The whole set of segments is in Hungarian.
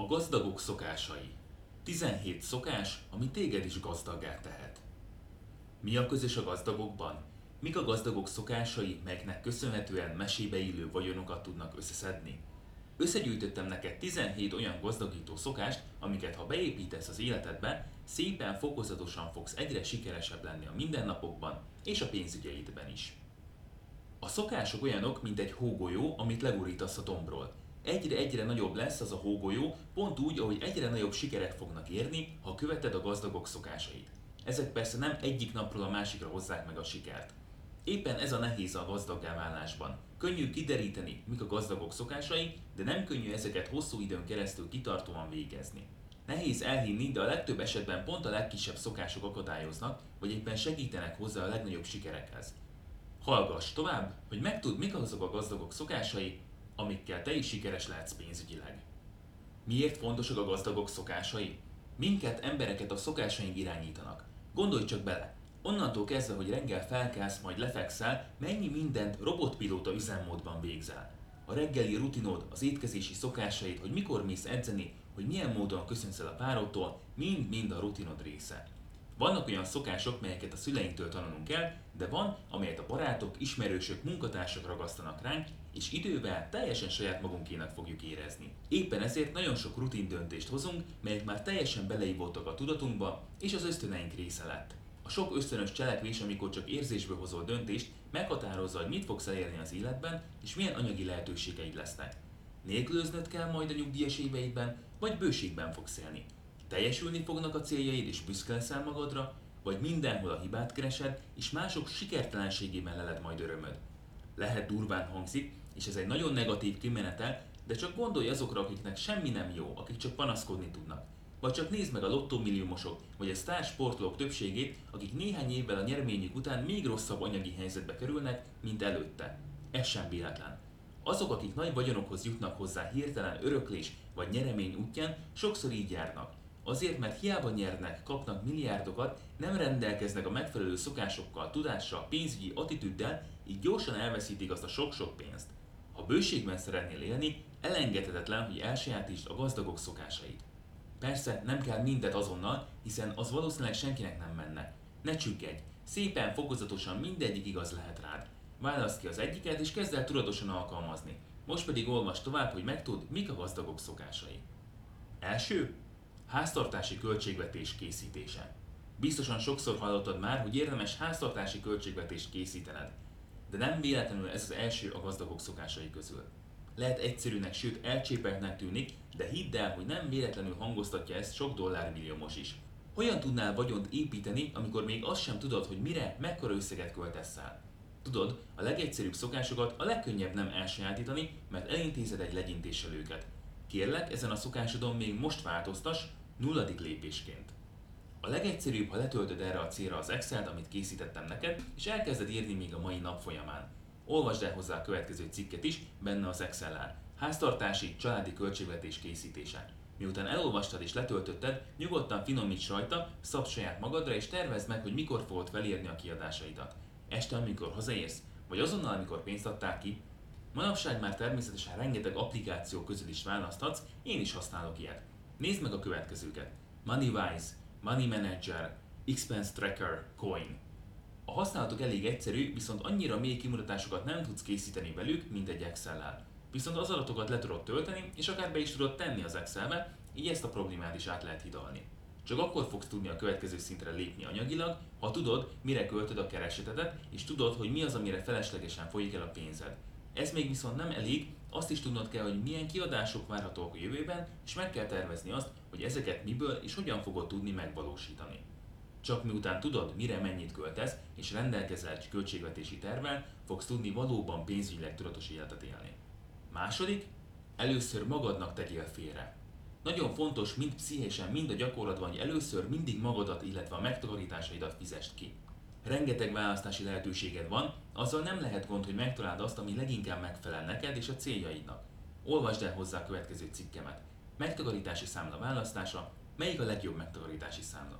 A gazdagok szokásai. 17 szokás, ami téged is gazdaggá tehet. Mi a közös a gazdagokban? Mik a gazdagok szokásai, melyeknek köszönhetően mesébe illő vagyonokat tudnak összeszedni? Összegyűjtöttem neked 17 olyan gazdagító szokást, amiket ha beépítesz az életedbe, szépen fokozatosan fogsz egyre sikeresebb lenni a mindennapokban és a pénzügyeidben is. A szokások olyanok, mint egy hógolyó, amit legurítasz a dombról. Egyre-egyre nagyobb lesz az a hógolyó, pont úgy, ahogy egyre nagyobb sikerek fognak érni, ha követed a gazdagok szokásait. Ezek persze nem egyik napról a másikra hozzák meg a sikert. Éppen ez a nehéz a gazdaggá válásban. Könnyű kideríteni, mik a gazdagok szokásai, de nem könnyű ezeket hosszú időn keresztül kitartóan végezni. Nehéz elhinni, de a legtöbb esetben pont a legkisebb szokások akadályoznak, vagy éppen segítenek hozzá a legnagyobb sikerekhez. Hallgass tovább, hogy megtudd, mik azok a gazdagok szokásai, amikkel te is sikeres lehetsz pénzügyileg. Miért fontosak a gazdagok szokásai? Minket, embereket a szokásaink irányítanak. Gondolj csak bele, onnantól kezdve, hogy reggel felkelsz, majd lefekszel, mennyi mindent robotpilóta üzemmódban végzel. A reggeli rutinod, az étkezési szokásaid, hogy mikor mész edzeni, hogy milyen módon köszönsz el a párodtól, mind-mind a rutinod része. Vannak olyan szokások, melyeket a szüleinktől tanulunk el, de van, amelyet a barátok, ismerősök, munkatársak ragasztanak ránk, és idővel teljesen saját magunkének fogjuk érezni. Éppen ezért nagyon sok rutin döntést hozunk, melyek már teljesen beleívottak a tudatunkba, és az ösztöneink része lett. A sok ösztönös cselekvés, amikor csak érzésből hozol döntést, meghatározza, hogy mit fogsz elérni az életben, és milyen anyagi lehetőségeid lesznek. Nélkülöznöd kell majd a nyugdíjas éveidben, vagy bőségben fogsz élni. Teljesülni fognak a céljaid és büszke leszel magadra, vagy mindenhol a hibát keresed, és mások sikertelenségében leled majd örömöd. Lehet durván hangzik, és ez egy nagyon negatív kimenetel, de csak gondolj azokra, akiknek semmi nem jó, akik csak panaszkodni tudnak. Vagy csak nézd meg a lottómilliómosok, vagy a sztár sportolók többségét, akik néhány évvel a nyereményük után még rosszabb anyagi helyzetbe kerülnek, mint előtte. Ez sem véletlen. Azok, akik nagy vagyonokhoz jutnak hozzá hirtelen öröklés vagy nyeremény útján, sokszor így járnak. Azért, mert hiába nyernek, kapnak milliárdokat, nem rendelkeznek a megfelelő szokásokkal, tudással, pénzügyi attitűddel, így gyorsan elveszítik azt a sok-sok pénzt. Ha bőségben szeretnél élni, elengedhetetlen, hogy elsajátítsd a gazdagok szokásait. Persze nem kell mindet azonnal, hiszen az valószínűleg senkinek nem menne. Ne csüggedj, szépen, fokozatosan mindegyik igaz lehet rád. Válaszd ki az egyiket és kezd el tudatosan alkalmazni. Most pedig olvas tovább, hogy megtud, mik a gazdagok szokásai. Első, Háztartási költségvetés készítése. Biztosan sokszor hallottad már, hogy érdemes háztartási költségvetést készítened. De nem véletlenül ez az első a gazdagok szokásai közül. Lehet egyszerűnek, sőt elcsépeltnek tűnik, de hidd el, hogy nem véletlenül hangoztatja ezt sok dollármilliómos is. Hogyan tudnál vagyont építeni, amikor még azt sem tudod, hogy mire, mekkora összeget költesz el? Tudod, a legegyszerűbb szokásokat a legkönnyebb nem elsajátítani, mert elintézed egy legyintéssel őket. Kérlek, ezen a szokásodon még most változtas, nulladik lépésként. A legegyszerűbb, ha letöltöd erre a célra az Excel-t, amit készítettem neked, és elkezded írni még a mai nap folyamán. Olvasd el hozzá a következő cikket is, benne az Excel-el. Háztartási, családi költségvetés készítése. Miután elolvastad és letöltötted, nyugodtan finomíts rajta, szab saját magadra és tervezd meg, hogy mikor fogod felírni a kiadásaidat. Este, amikor hazaérsz, vagy azonnal, amikor pénzt adtál ki. Manapság már természetesen rengeteg applikáció közül is választhatsz, én is használok ilyet. Nézd meg a következőket. MoneyWise, Money Manager, Expense Tracker, Coin. A használatok elég egyszerű, viszont annyira mély kimutatásokat nem tudsz készíteni velük, mint egy Excel-lel. Viszont az adatokat le tudod tölteni, és akár be is tudod tenni az Excelbe, így ezt a problémát is át lehet hidalni. Csak akkor fogsz tudni a következő szintre lépni anyagilag, ha tudod, mire költöd a keresetedet, és tudod, hogy mi az, amire feleslegesen folyik el a pénzed. Ez még viszont nem elég, azt is tudnod kell, hogy milyen kiadások várhatók a jövőben, és meg kell tervezni azt, hogy ezeket miből és hogyan fogod tudni megvalósítani. Csak miután tudod, mire mennyit költesz, és rendelkezel egy költségvetési tervvel, fogsz tudni valóban pénzügyileg tudatos életet élni. Második, először magadnak tegyél félre. Nagyon fontos mind pszichésen, mind a gyakorlatban, hogy először mindig magadat, illetve a megtakarításaidat fizest ki. Rengeteg választási lehetőséged van, azzal nem lehet gond, hogy megtaláld azt, ami leginkább megfelel neked és a céljaidnak. Olvasd el hozzá a következő cikkemet. Megtakarítási számla választása, melyik a legjobb megtakarítási számla?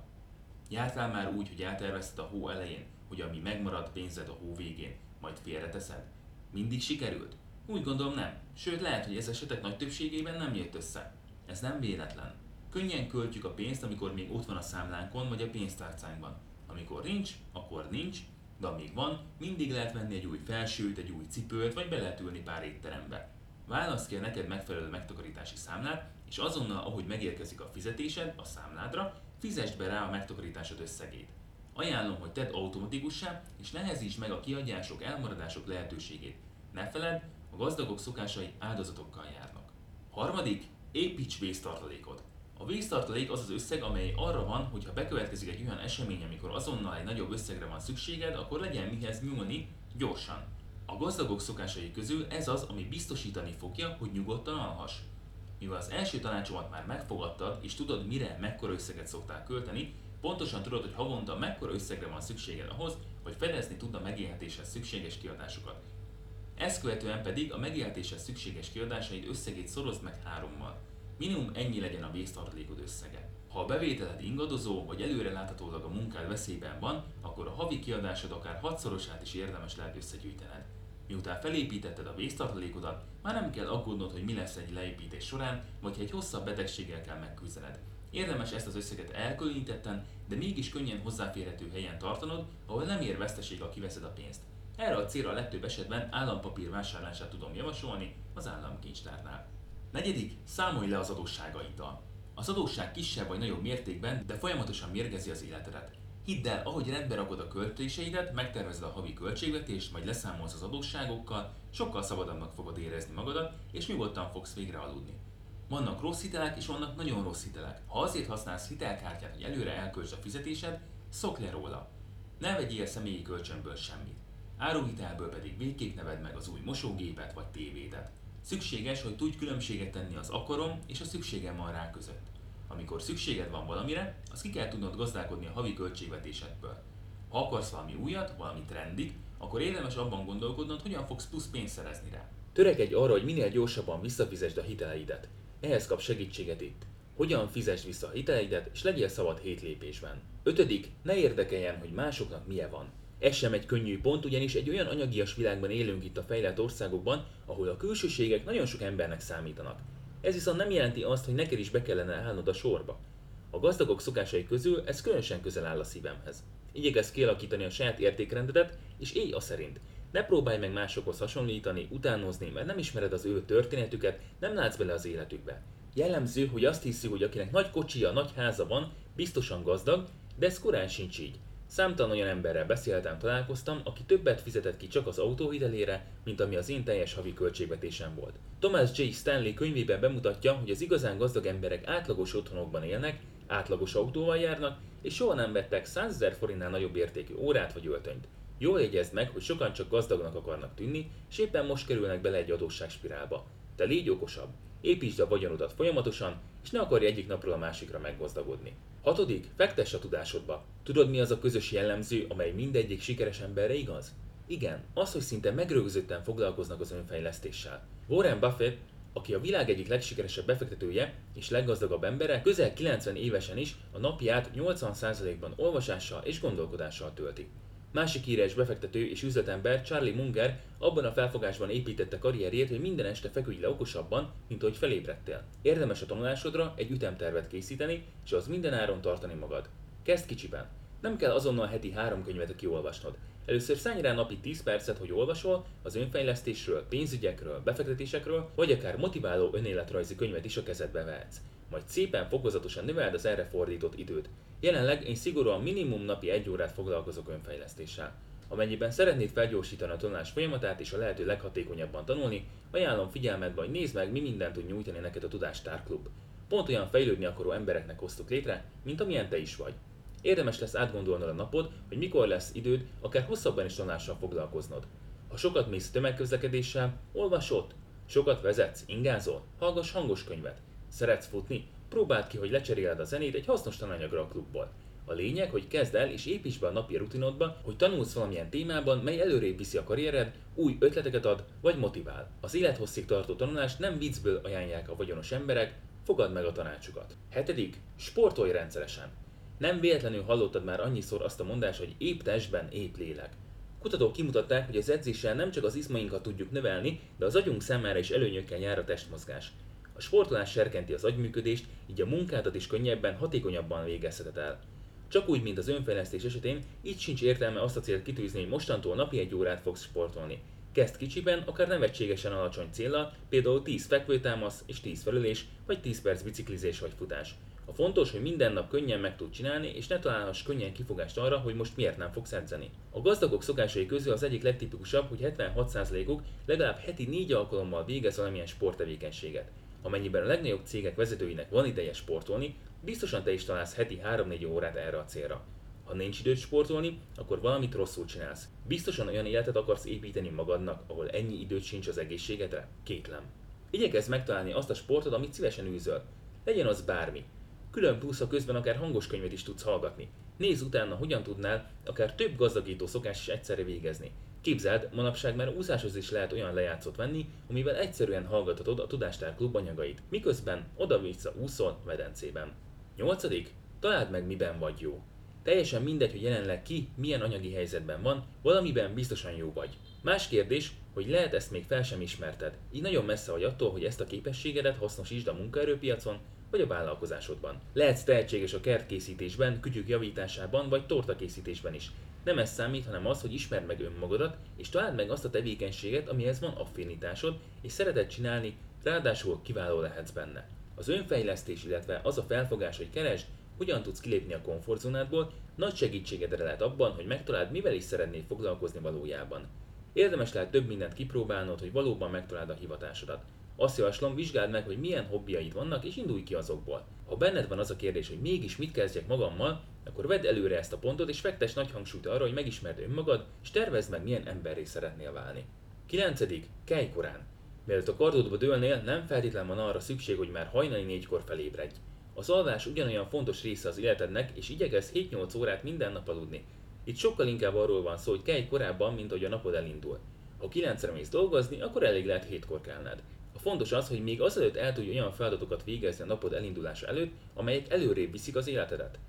Jártál már úgy, hogy eltervezted a hó elején, hogy ami megmarad pénzed a hó végén, majd félreteszed? Mindig sikerült? Úgy gondolom nem. Sőt, lehet, hogy ez esetek nagy többségében nem jött össze. Ez nem véletlen. Könnyen költjük a pénzt, amikor még ott van a számlánkon vagy a pénztárcánkban. Amikor nincs, akkor nincs, de amíg van, mindig lehet venni egy új felsőt, egy új cipőt, vagy be lehet ülni pár étterembe. Válasz ki a neked megfelelő megtakarítási számlát, és azonnal, ahogy megérkezik a fizetésed a számládra, fizesd be rá a megtakarításod összegét. Ajánlom, hogy tedd automatikussá, és nehezíts meg a kiadások, elmaradások lehetőségét. Ne feledd, a gazdagok szokásai áldozatokkal járnak. Harmadik, építs vésztartalékot. A víztartalék az az összeg, amely arra van, hogy ha bekövetkezik egy olyan esemény, amikor azonnal egy nagyobb összegre van szükséged, akkor legyen mihez nyúlni gyorsan. A gazdagok szokásai közül ez az, ami biztosítani fogja, hogy nyugodtan alhass. Mivel az első tanácsomat már megfogadtad, és tudod, mire mekkora összeget szoktál költeni, pontosan tudod, hogy havonta mekkora összegre van szükséged ahhoz, hogy fedezni tud a megélhetéshez szükséges kiadásokat. Ezt követően pedig a megélhetéshez szükséges kiadásaid összegét szorozd meg hárommal. Minimum ennyi legyen a vésztartalékod összege. Ha a bevételed ingadozó, vagy előre láthatólag a munkád veszélyben van, akkor a havi kiadásod akár hatszorosát is érdemes lehet összegyűjtened. Miután felépítetted a vésztartalékodat, már nem kell aggódnod, hogy mi lesz egy leépítés során, vagy ha egy hosszabb betegséggel kell megküzdened. Érdemes ezt az összeget elkülönítetten, de mégis könnyen hozzáférhető helyen tartanod, ahol nem ér veszteség, a kiveszed a pénzt. Erre a célra a legtöbb esetben állampapír vásárlását tudom javasolni az államkincstárnál. Negyedik, számolj le az adósságaiddal. Az adósság kisebb vagy nagyobb mértékben, de folyamatosan mérgezi az életedet. Hidd el, ahogy rendbe rakod a költéseidet, megtervezed a havi költségvetést, majd leszámolsz az adósságokkal, sokkal szabadabbnak fogod érezni magadat, és nyugodtan fogsz végre aludni. Vannak rossz hitelek, és vannak nagyon rossz hitelek. Ha azért használsz hitelkártyát, hogy előre elköltsd a fizetésed, szok le róla. Ne vegyél személyi kölcsönből semmit. Áruhitelből pedig végképp neved meg az új mosógépet vagy tévédet. Szükséges, hogy tudj különbséget tenni az akarom és a szükségem van rá között. Amikor szükséged van valamire, az ki kell tudnod gazdálkodni a havi költségvetésedből. Ha akarsz valami újat, valami trendik, akkor érdemes abban gondolkodnod, hogyan fogsz plusz pénzt szerezni rá. Törekedj arra, hogy minél gyorsabban visszafizesd a hiteleidet. Ehhez kap segítséget itt. Hogyan fizesd vissza a hiteleidet, és legyél szabad hét lépésben. Ötödik, ne érdekeljen, hogy másoknak milyen van. Ez sem egy könnyű pont, ugyanis egy olyan anyagias világban élünk itt a fejlett országokban, ahol a külsőségek nagyon sok embernek számítanak. Ez viszont nem jelenti azt, hogy neked is be kellene állnod a sorba. A gazdagok szokásai közül ez különösen közel áll a szívemhez. Igyekezz kialakítani a saját értékrendedet, és élj a szerint. Ne próbálj meg másokhoz hasonlítani, utánozni, mert nem ismered az ő történetüket, nem látsz bele az életükbe. Jellemző, hogy azt hiszi, hogy akinek nagy kocsija, nagy háza van, biztosan gazdag, de ez korán sincs így. Számtalan olyan emberrel beszéltem, találkoztam, aki többet fizetett ki csak az autóhitelére, mint ami az én teljes havi költségvetésem volt. Thomas J. Stanley könyvében bemutatja, hogy az igazán gazdag emberek átlagos otthonokban élnek, átlagos autóval járnak, és soha nem vettek 100 ezer forintnál nagyobb értékű órát vagy öltönyt. Jól jegyezd meg, hogy sokan csak gazdagnak akarnak tűnni, és éppen most kerülnek bele egy adósságspirálba. Te légy okosabb, építsd a vagyonodat folyamatosan, és ne akarj egyik napról a másikra meggazdagodni. Hatodik, fektess a tudásodba. Tudod mi az a közös jellemző, amely mindegyik sikeres emberre igaz? Igen, az, hogy szinte megrögzötten foglalkoznak az önfejlesztéssel. Warren Buffett, aki a világ egyik legsikeresebb befektetője és leggazdagabb embere, közel 90 évesen is a napját 80%-ban olvasással és gondolkodással tölti. Másik híres befektető és üzletember Charlie Munger abban a felfogásban építette karrierjét, hogy minden este feküdj le okosabban, mint ahogy felébredtél. Érdemes a tanulásodra egy ütemtervet készíteni, és az minden áron tartani magad. Kezd kicsiben. Nem kell azonnal heti három könyvet kiolvasnod. Először szállj rá napi 10 percet, hogy olvasol az önfejlesztésről, pénzügyekről, befektetésekről, vagy akár motiváló önéletrajzi könyvet is a kezedbe vehetsz. Majd szépen fokozatosan növeld az erre fordított időt. Jelenleg én szigorúan minimum napi egy órát foglalkozok önfejlesztéssel. Amennyiben szeretnéd felgyorsítani a tanulás folyamatát és a lehető leghatékonyabban tanulni, ajánlom figyelmetbe, hogy nézd meg, mi mindent tud nyújtani neked a Tudástár Klub. Pont olyan fejlődni akaró embereknek hoztuk létre, mint amilyen te is vagy. Érdemes lesz átgondolnod a napod, hogy mikor lesz időd, akár hosszabban is tanulással foglalkoznod. Ha sokat mész tömegközlekedéssel, olvas. Sokat vezetsz, ingázol, hallgass hangos könyvet. Szeretsz futni? Próbáld ki, hogy lecseréled a zenét egy hasznos tananyagra a klubból. A lényeg, hogy kezd el és építs be a napi rutinodba, hogy tanulsz valamilyen témában, mely előrébb viszi a karriered, új ötleteket ad vagy motivál. Az élethosszig tartó tanulást nem viccből ajánlják a vagyonos emberek, fogadd meg a tanácsukat. Hetedik, sportolj rendszeresen. Nem véletlenül hallottad már annyiszor azt a mondást, hogy épp testben, épp lélek. Kutatók kimutatták, hogy az edzéssel nem csak az izmainkat tudjuk növelni, de az agyunk számára is előnyökkel jár a testmozgás. A sportolás serkenti az agyműködést, így a munkádat is könnyebben, hatékonyabban végezheted el. Csak úgy, mint az önfejlesztés esetén, itt sincs értelme azt a célt kitűzni, hogy mostantól napi egy órát fogsz sportolni. Kezd kicsiben, akár nevetségesen alacsony célra, például 10 fekvőtámasz és 10 felülés, vagy 10 perc biciklizés vagy futás. A fontos, hogy minden nap könnyen meg tud csinálni, és ne találhass könnyen kifogást arra, hogy most miért nem fogsz edzeni. A gazdagok szokásai közül az egyik legtipikusabb, hogy 76%-uk legalább heti 4 alkalommal végez valamilyen sporttevékenységet. Amennyiben a legnagyobb cégek vezetőinek van ideje sportolni, biztosan te is találsz heti 3-4 órát erre a célra. Ha nincs időt sportolni, akkor valamit rosszul csinálsz. Biztosan olyan életet akarsz építeni magadnak, ahol ennyi időt sincs az egészségedre? Kétlem. Igyekezz megtalálni azt a sportot, amit szívesen űzöl. Legyen az bármi. Külön plusz a közben akár hangos könyvet is tudsz hallgatni. Nézz utána, hogyan tudnál akár több gazdagító szokás is egyszerre végezni. Képzeld, manapság már úszáshoz is lehet olyan lejátszott venni, amivel egyszerűen hallgathatod a Tudástár klub anyagait, miközben oda-vissza úszol medencében. 8. Találd meg, miben vagy jó. Teljesen mindegy, hogy jelenleg ki milyen anyagi helyzetben van, valamiben biztosan jó vagy. Más kérdés, hogy lehet ezt még fel sem ismerted, így nagyon messze vagy attól, hogy ezt a képességedet hasznosítsd a munkaerőpiacon, vagy a vállalkozásodban. Lehetsz tehetséges a kertkészítésben, kütyük javításában, vagy tortakészítésben is. Nem ez számít, hanem az, hogy ismerd meg önmagadat, és találd meg azt a tevékenységet, amihez van affinitásod, és szereted csinálni, ráadásul kiváló lehetsz benne. Az önfejlesztés, illetve az a felfogás, hogy keresd, hogyan tudsz kilépni a komfortzónádból, nagy segítségedre lehet abban, hogy megtaláld, mivel is szeretnél foglalkozni valójában. Érdemes lehet több mindent kipróbálnod, hogy valóban megtaláld a hivatásodat. Azt javaslom, vizsgáld meg, hogy milyen hobbiaid vannak, és indulj ki azokból. Ha benned van az a kérdés, hogy mégis mit kezdjek magammal, akkor vedd előre ezt a pontot, és fektess nagy hangsúlyt arra, hogy megismerd önmagad, és tervezd meg, milyen emberré szeretnél válni. 9. Kelj korán. Mielőtt a kardodba dőlnél, nem feltétlen van arra szükség, hogy már hajnali négykor felébredj. Az alvás ugyanolyan fontos része az életednek, és igyekezz 7-8 órát minden nap aludni. Itt sokkal inkább arról van szó, hogy kelj korábban, mint ahogy a napod elindul. Ha 9-re mész dolgozni, akkor elég lehet 7-kor kelned. A fontos az, hogy még azelőtt el tudj olyan feladatokat végezni a napod elindulása előtt, amelyek előrébb viszik az életedet.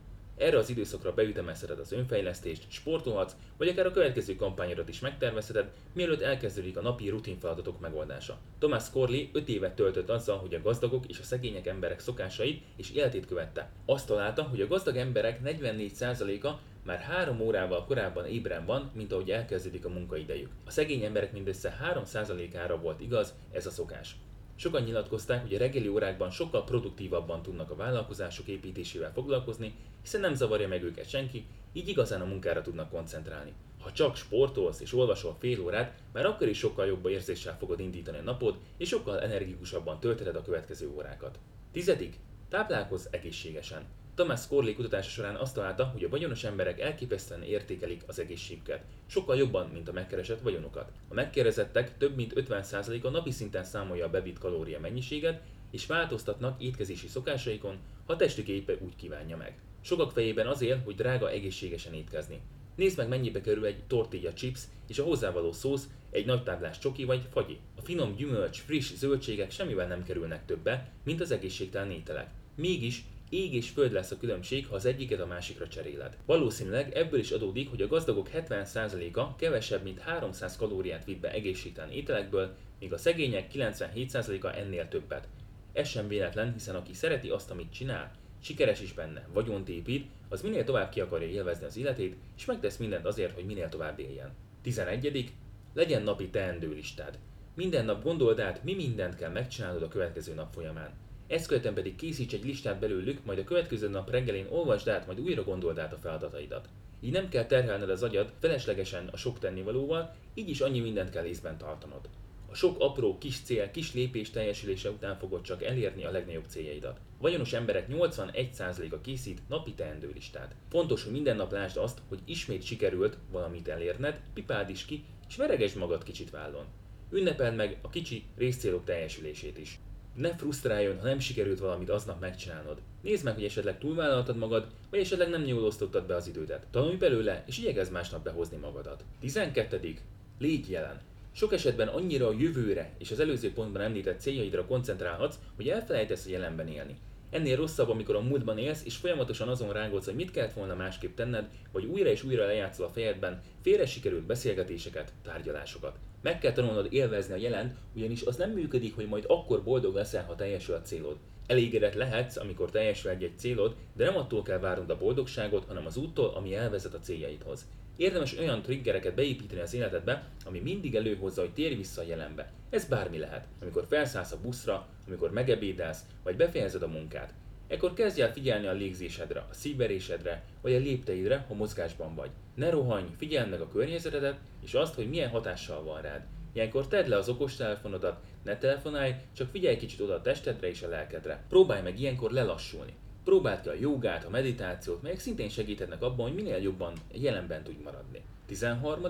Erre az időszakra beütemezheted az önfejlesztést, sportolhatsz, vagy akár a következő kampányodat is megtervezheted, mielőtt elkezdődik a napi rutin feladatok megoldása. Thomas Corley 5 évet töltött azzal, hogy a gazdagok és a szegények emberek szokásait és életét követte. Azt találta, hogy a gazdag emberek 44%-a már 3 órával korábban ébren van, mint ahogy elkezdődik a munkaidejük. A szegény emberek mindössze 3%-ára volt igaz ez a szokás. Sokan nyilatkozták, hogy a reggeli órákban sokkal produktívabban tudnak a vállalkozások építésével foglalkozni, hiszen nem zavarja meg őket senki, így igazán a munkára tudnak koncentrálni. Ha csak sportolsz és olvasol fél órát, már akkor is sokkal jobb érzéssel fogod indítani a napod, és sokkal energikusabban töltheted a következő órákat. Tizedik, táplálkozz egészségesen. Thomas Corley kutatása során azt találta, hogy a vagyonos emberek elképesztően értékelik az egészségüket, sokkal jobban, mint a megkeresett vagyonokat. A megkérdezettek több mint 50%-a napi szinten számolja a bevitt kalória mennyiséget, és változtatnak étkezési szokásaikon, ha testük éppen úgy kívánja meg. Sokak fejében az él, hogy drága egészségesen étkezni. Nézd meg mennyibe kerül egy tortilla chips és a hozzávaló szósz, egy nagy táblás csoki vagy fagyi. A finom gyümölcs, friss zöldségek semmivel nem kerülnek többe, mint az egészségtelen ételek. Mégis ég és föld lesz a különbség, ha az egyiket a másikra cseréled. Valószínűleg ebből is adódik, hogy a gazdagok 70%-a kevesebb, mint 300 kalóriát vitt be egészségtelen ételekből, míg a szegények 97%-a ennél többet. Ez sem véletlen, hiszen aki szereti azt, amit csinál, sikeres is benne, vagyont épít, az minél tovább ki akarja élvezni az életét, és megtesz mindent azért, hogy minél tovább éljen. 11. Legyen napi teendőlistád. Minden nap gondold át, mi mindent kell megcsinálnod a következő nap folyamán. Ezt követően pedig készíts egy listát belőlük, majd a következő nap reggelén olvasd át, majd újra gondold át a feladataidat. Így nem kell terhelned az agyad feleslegesen a sok tennivalóval, így is annyi mindent kell észben tartanod. A sok apró kis cél, kis lépés teljesülése után fogod csak elérni a legnagyobb céljaidat. Vagyonos emberek 81%-a készít napi teendőlistát. Fontos, hogy minden nap lásd azt, hogy ismét sikerült valamit elérned, pipáld is ki, és veregesd magad kicsit vállon. Ünnepeld meg a kicsi részcélok teljesülését is. Ne frusztráljon, ha nem sikerült valamit aznap megcsinálnod. Nézd meg, hogy esetleg túlvállaltad magad, vagy esetleg nem jól osztottad be az idődet. Tanulj belőle, és igyekezz másnap behozni magadat. 12. Légy jelen. Sok esetben annyira a jövőre és az előző pontban említett céljaidra koncentrálhatsz, hogy elfelejtesz a jelenben élni. Ennél rosszabb, amikor a múltban élsz, és folyamatosan azon rángolsz, hogy mit kellett volna másképp tenned, vagy újra és újra lejátszol a fejedben félre sikerült beszélgetéseket, tárgyalásokat. Meg kell tanulnod élvezni a jelent, ugyanis az nem működik, hogy majd akkor boldog leszel, ha teljesül a célod. Elégedett lehetsz, amikor teljesül egy-egy célod, de nem attól kell várnod a boldogságot, hanem az úttól, ami elvezet a céljaidhoz. Érdemes olyan triggereket beépíteni az életedbe, ami mindig előhozza, hogy térj vissza a jelenbe. Ez bármi lehet, amikor felszállsz a buszra, amikor megebédelsz, vagy befejezed a munkát. Ekkor kezdj el figyelni a légzésedre, a szívverésedre, vagy a lépteidre, ha mozgásban vagy. Ne rohanj, figyeld meg a környezetedet, és azt, hogy milyen hatással van rád. Ilyenkor tedd le az okostelefonodat, ne telefonálj, csak figyelj kicsit oda a testedre és a lelkedre. Próbálj meg ilyenkor lelassulni. Próbáld ki a jogát, a meditációt, melyek szintén segíthetnek abban, hogy minél jobban jelenben tudj maradni. 13.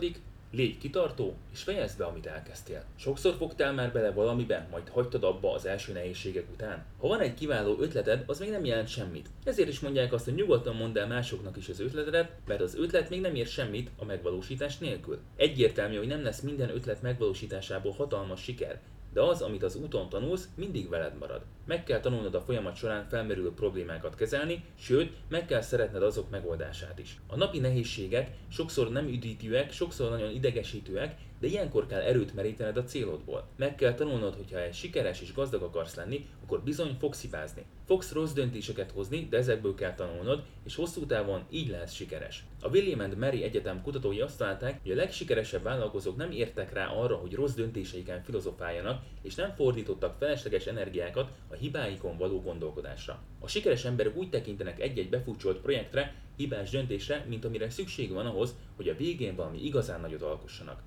Légy kitartó, és fejezd be, amit elkezdtél. Sokszor fogtál már bele valamiben, majd hagytad abba az első nehézségek után? Ha van egy kiváló ötleted, az még nem jelent semmit. Ezért is mondják azt, hogy nyugodtan mondd el másoknak is az ötletedet, mert az ötlet még nem ér semmit a megvalósítás nélkül. Egyértelmű, hogy nem lesz minden ötlet megvalósításából hatalmas siker, de az, amit az úton tanulsz, mindig veled marad. Meg kell tanulnod a folyamat során felmerülő problémákat kezelni, sőt, meg kell szeretned azok megoldását is. A napi nehézségek sokszor nem üdítőek, sokszor nagyon idegesítőek, de ilyenkor kell erőt merítened a célodból. Meg kell tanulnod, hogy ha egy sikeres és gazdag akarsz lenni, akkor bizony fogsz hibázni. Fogsz rossz döntéseket hozni, de ezekből kell tanulnod, és hosszú távon így lehetsz sikeres. A William and Mary Egyetem kutatói azt találták, hogy a legsikeresebb vállalkozók nem értek rá arra, hogy rossz döntéseiken filozofáljanak, és nem fordítottak felesleges energiákat a hibáikon való gondolkodásra. A sikeres emberek úgy tekintenek egy-egy befúcsolt projektre, hibás döntésre, mint amire szükség van ahhoz, hogy a végén valami igazán nagyot alkossanak.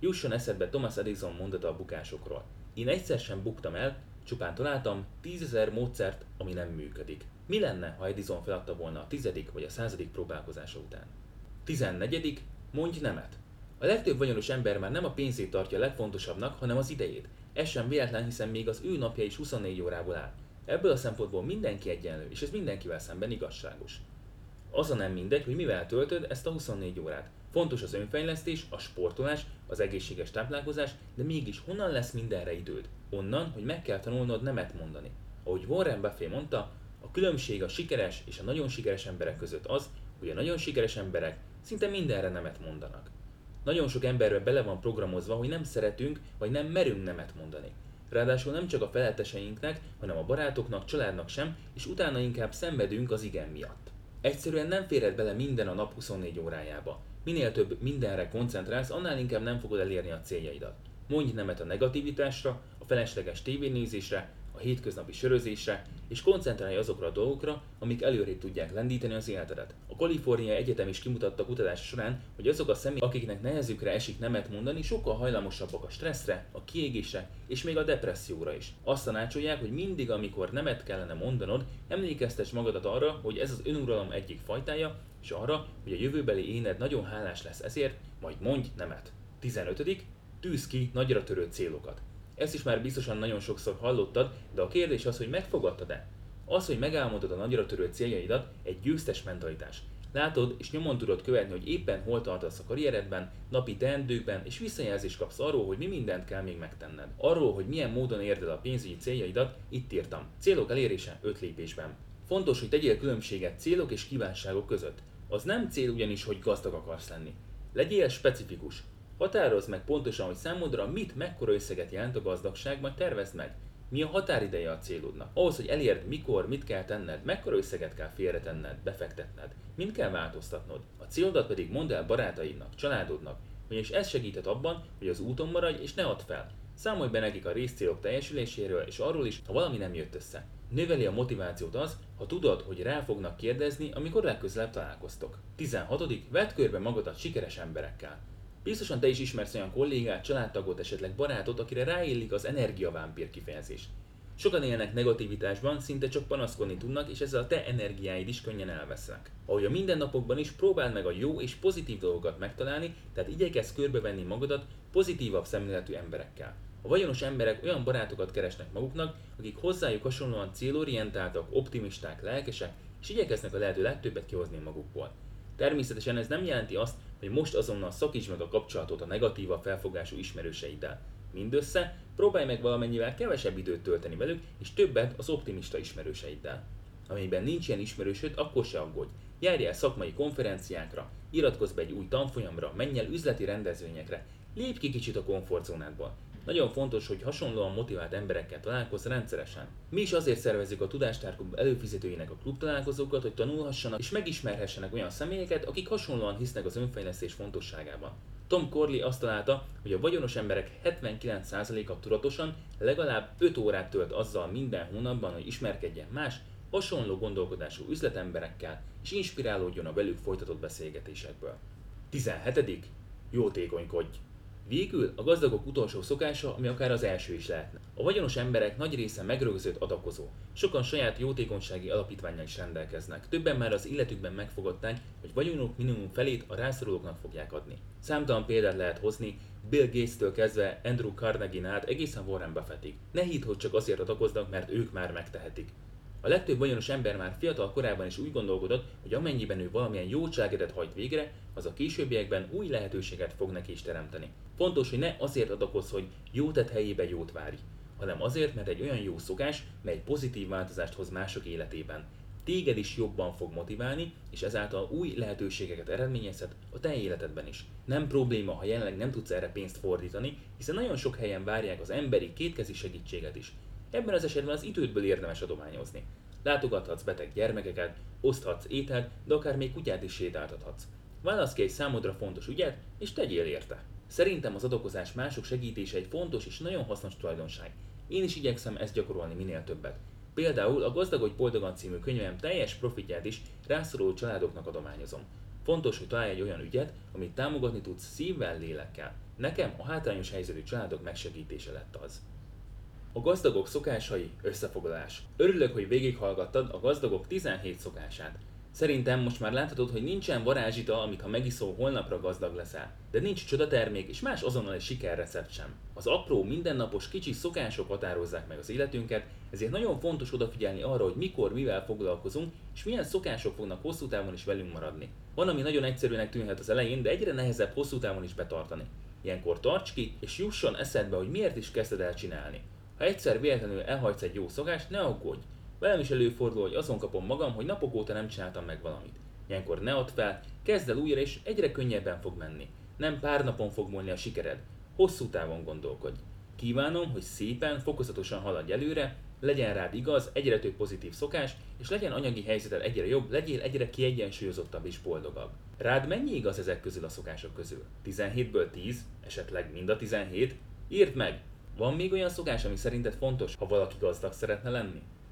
Jusson eszedbe Thomas Edison mondata a bukásokról. Én egyszer sem buktam el, csupán találtam tízezer módszert, ami nem működik. Mi lenne, ha Edison feladta volna a tizedik vagy a századik próbálkozása után? 14. Mondj nemet. A legtöbb vagyonos ember már nem a pénzét tartja legfontosabbnak, hanem az idejét. Ez sem véletlen, hiszen még az ő napja is 24 órából áll. Ebből a szempontból mindenki egyenlő, és ez mindenkivel szemben igazságos. Az a nem mindegy, hogy mivel töltöd ezt a 24 órát. Fontos az önfejlesztés, a sportolás, az egészséges táplálkozás, de mégis honnan lesz mindenre időd? Onnan, hogy meg kell tanulnod nemet mondani. Ahogy Warren Buffett mondta, a különbség a sikeres és a nagyon sikeres emberek között az, hogy a nagyon sikeres emberek szinte mindenre nemet mondanak. Nagyon sok emberbe bele van programozva, hogy nem szeretünk, vagy nem merünk nemet mondani. Ráadásul nem csak a feletteseinknek, hanem a barátoknak, családnak sem, és utána inkább szenvedünk az igen miatt. Egyszerűen nem férhet bele minden a nap 24 órájába. Minél több mindenre koncentrálsz, annál inkább nem fogod elérni a céljaidat. Mondj nemet a negativitásra, a felesleges tévénézésre, a hétköznapi sörözésre, és koncentrálj azokra a dolgokra, amik előré tudják lendíteni az életedet. A Kalifornia Egyetem is kimutatta kutatás során, hogy azok a személyek, akiknek nehezükre esik nemet mondani, sokkal hajlamosabbak a stresszre, a kiégésre és még a depresszióra is. Azt tanácsolják, hogy mindig, amikor nemet kellene mondanod, emlékeztes magadat arra, hogy ez az önuralom egyik fajtája, és arra, hogy a jövőbeli éned nagyon hálás lesz ezért, majd mondj nemet. 15. Tűz ki nagyra törő célokat. Ezt is már biztosan nagyon sokszor hallottad, de a kérdés az, hogy megfogadtad-e? Az, hogy megálmodod a nagyra törő céljaidat, egy győztes mentalitás. Látod és nyomon tudod követni, hogy éppen hol tartasz a karrieredben, napi teendőkben, és visszajelzést kapsz arról, hogy mi mindent kell még megtenned. Arról, hogy milyen módon érd el a pénzügyi céljaidat, itt írtam. Célok elérése 5 lépésben. Fontos, hogy tegyél különbséget célok és kívánságok között. Az nem cél ugyanis, hogy gazdag akarsz lenni. Legyél specifikus. Határozd meg pontosan, hogy számodra mit, mekkora összeget jelent a gazdagság, majd tervezd meg. Mi a határideje a célodnak? Ahhoz, hogy elérd, mikor, mit kell tenned, mekkora összeget kell félretenned, befektetned, mit kell változtatnod. A célodat pedig mondd el barátaidnak, családodnak, ugyanis ez segíthet abban, hogy az úton maradj és ne add fel. Számolj be nekik a részcélok teljesüléséről és arról is, ha valami nem jött össze. Növeli a motivációt az, ha tudod, hogy rá fognak kérdezni, amikor legközelebb találkoztok. 16. Vedd körbe magadat sikeres emberekkel. Biztosan te is ismersz olyan kollégát, családtagot, esetleg barátot, akire ráillik az energiavámpír kifejezés. Sokan élnek negativitásban, szinte csak panaszkodni tudnak, és ezzel a te energiáid is könnyen elvesznek. Ahogy a mindennapokban is próbáld meg a jó és pozitív dolgokat megtalálni, tehát igyekezz körbevenni magadat pozitívabb szemléletű emberekkel. A vagyonos emberek olyan barátokat keresnek maguknak, akik hozzájuk hasonlóan célorientáltak, optimisták, lelkesek, és igyekeznek a lehető legtöbbet kihozni magukból. Természetesen ez nem jelenti azt, hogy most azonnal szakíts meg a kapcsolatot a negatíva felfogású ismerőseiddel. Mindössze próbálj meg valamennyivel kevesebb időt tölteni velük, és többet az optimista ismerőseiddel. Amennyiben nincs ilyen ismerősöd, akkor se aggódj. Járj el szakmai konferenciákra, iratkozz be egy új tanfolyamra, menj el üzleti rendezvényekre, lépj ki kicsit a komfortzónádból. Nagyon fontos, hogy hasonlóan motivált emberekkel találkozz rendszeresen. Mi is azért szervezzük a Tudástárklub előfizetőinek a klub találkozókat, hogy tanulhassanak és megismerhessenek olyan személyeket, akik hasonlóan hisznek az önfejlesztés fontosságában. Tom Corley azt találta, hogy a vagyonos emberek 79%-a tudatosan legalább 5 órát tölt azzal minden hónapban, hogy ismerkedjen más, hasonló gondolkodású üzletemberekkel, és inspirálódjon a velük folytatott beszélgetésekből. 17. Jótékonykodj! Végül a gazdagok utolsó szokása, ami akár az első is lehetne. A vagyonos emberek nagy része megrögzött adakozó. Sokan saját jótékonysági alapítványai is rendelkeznek. Többen már az illetükben megfogadták, hogy vagyonuk minimum felét a rászorulóknak fogják adni. Számtalan példát lehet hozni, Bill Gates-től kezdve Andrew Carnegie-n át egészen Warren Buffettig. Ne hidd, hogy csak azért adakoznak, mert ők már megtehetik. A legtöbb vagyonos ember már fiatal korában is úgy gondolkodott, hogy amennyiben ő valamilyen jó cselekedet hajt végre, az a későbbiekben új lehetőséget fog neki is teremteni. Fontos, hogy ne azért adakozz, hogy jó tett helyébe jót várj, hanem azért, mert egy olyan jó szokás, mely pozitív változást hoz mások életében. Téged is jobban fog motiválni, és ezáltal új lehetőségeket eredményezhet a te életedben is. Nem probléma, ha jelenleg nem tudsz erre pénzt fordítani, hiszen nagyon sok helyen várják az emberi kétkezi segítséget is. Ebben az esetben az idődből érdemes adományozni. Látogathatsz beteg gyermekeket, oszthatsz ételt, de akár még kutyát is sétáltathatsz. Válasz ki egy számodra fontos ügyet, és tegyél érte. Szerintem az adakozás mások segítése egy fontos és nagyon hasznos tulajdonság. Én is igyekszem ezt gyakorolni minél többet. Például a Gazdagodj Boldogan című könyvem teljes profitját is rászoruló családoknak adományozom. Fontos, hogy találj egy olyan ügyet, amit támogatni tudsz szívvel, lélekkel. Nekem a hátrányos helyzetű családok megsegítése lett az. A gazdagok szokásai összefoglalás. Örülök, hogy végighallgattad a gazdagok 17 szokását. Szerintem most már láthatod, hogy nincsen varázsita, amit ha megiszol, holnapra gazdag leszel. De nincs csodatermék és más azonnal egy sikerrecept sem. Az apró, mindennapos, kicsi szokások határozzák meg az életünket, ezért nagyon fontos odafigyelni arra, hogy mikor, mivel foglalkozunk, és milyen szokások fognak hosszú távon is velünk maradni. Van, ami nagyon egyszerűnek tűnhet az elején, de egyre nehezebb hosszú távon is betartani. Ilyenkor tarts ki, és jusson eszedbe, hogy miért is kezdted el csinálni. Ha egyszer véletlenül elhagysz egy jó szokást, ne aggódj. Velem is előfordul, hogy azon kapom magam, hogy napok óta nem csináltam meg valamit. Ilyenkor ne add fel, kezd el újra és egyre könnyebben fog menni. Nem pár napon fog múlni a sikered, hosszú távon gondolkodj. Kívánom, hogy szépen, fokozatosan haladj előre, legyen rád igaz, egyre több pozitív szokás, és legyen anyagi helyzeted egyre jobb, legyél egyre kiegyensúlyozottabb és boldogabb. Rád mennyi igaz ezek közül a szokások közül? 17-ből 10, esetleg mind a 17? Írd meg! Van még olyan szokás, ami szerinted fontos, ha valaki gazdag szeretne lenni?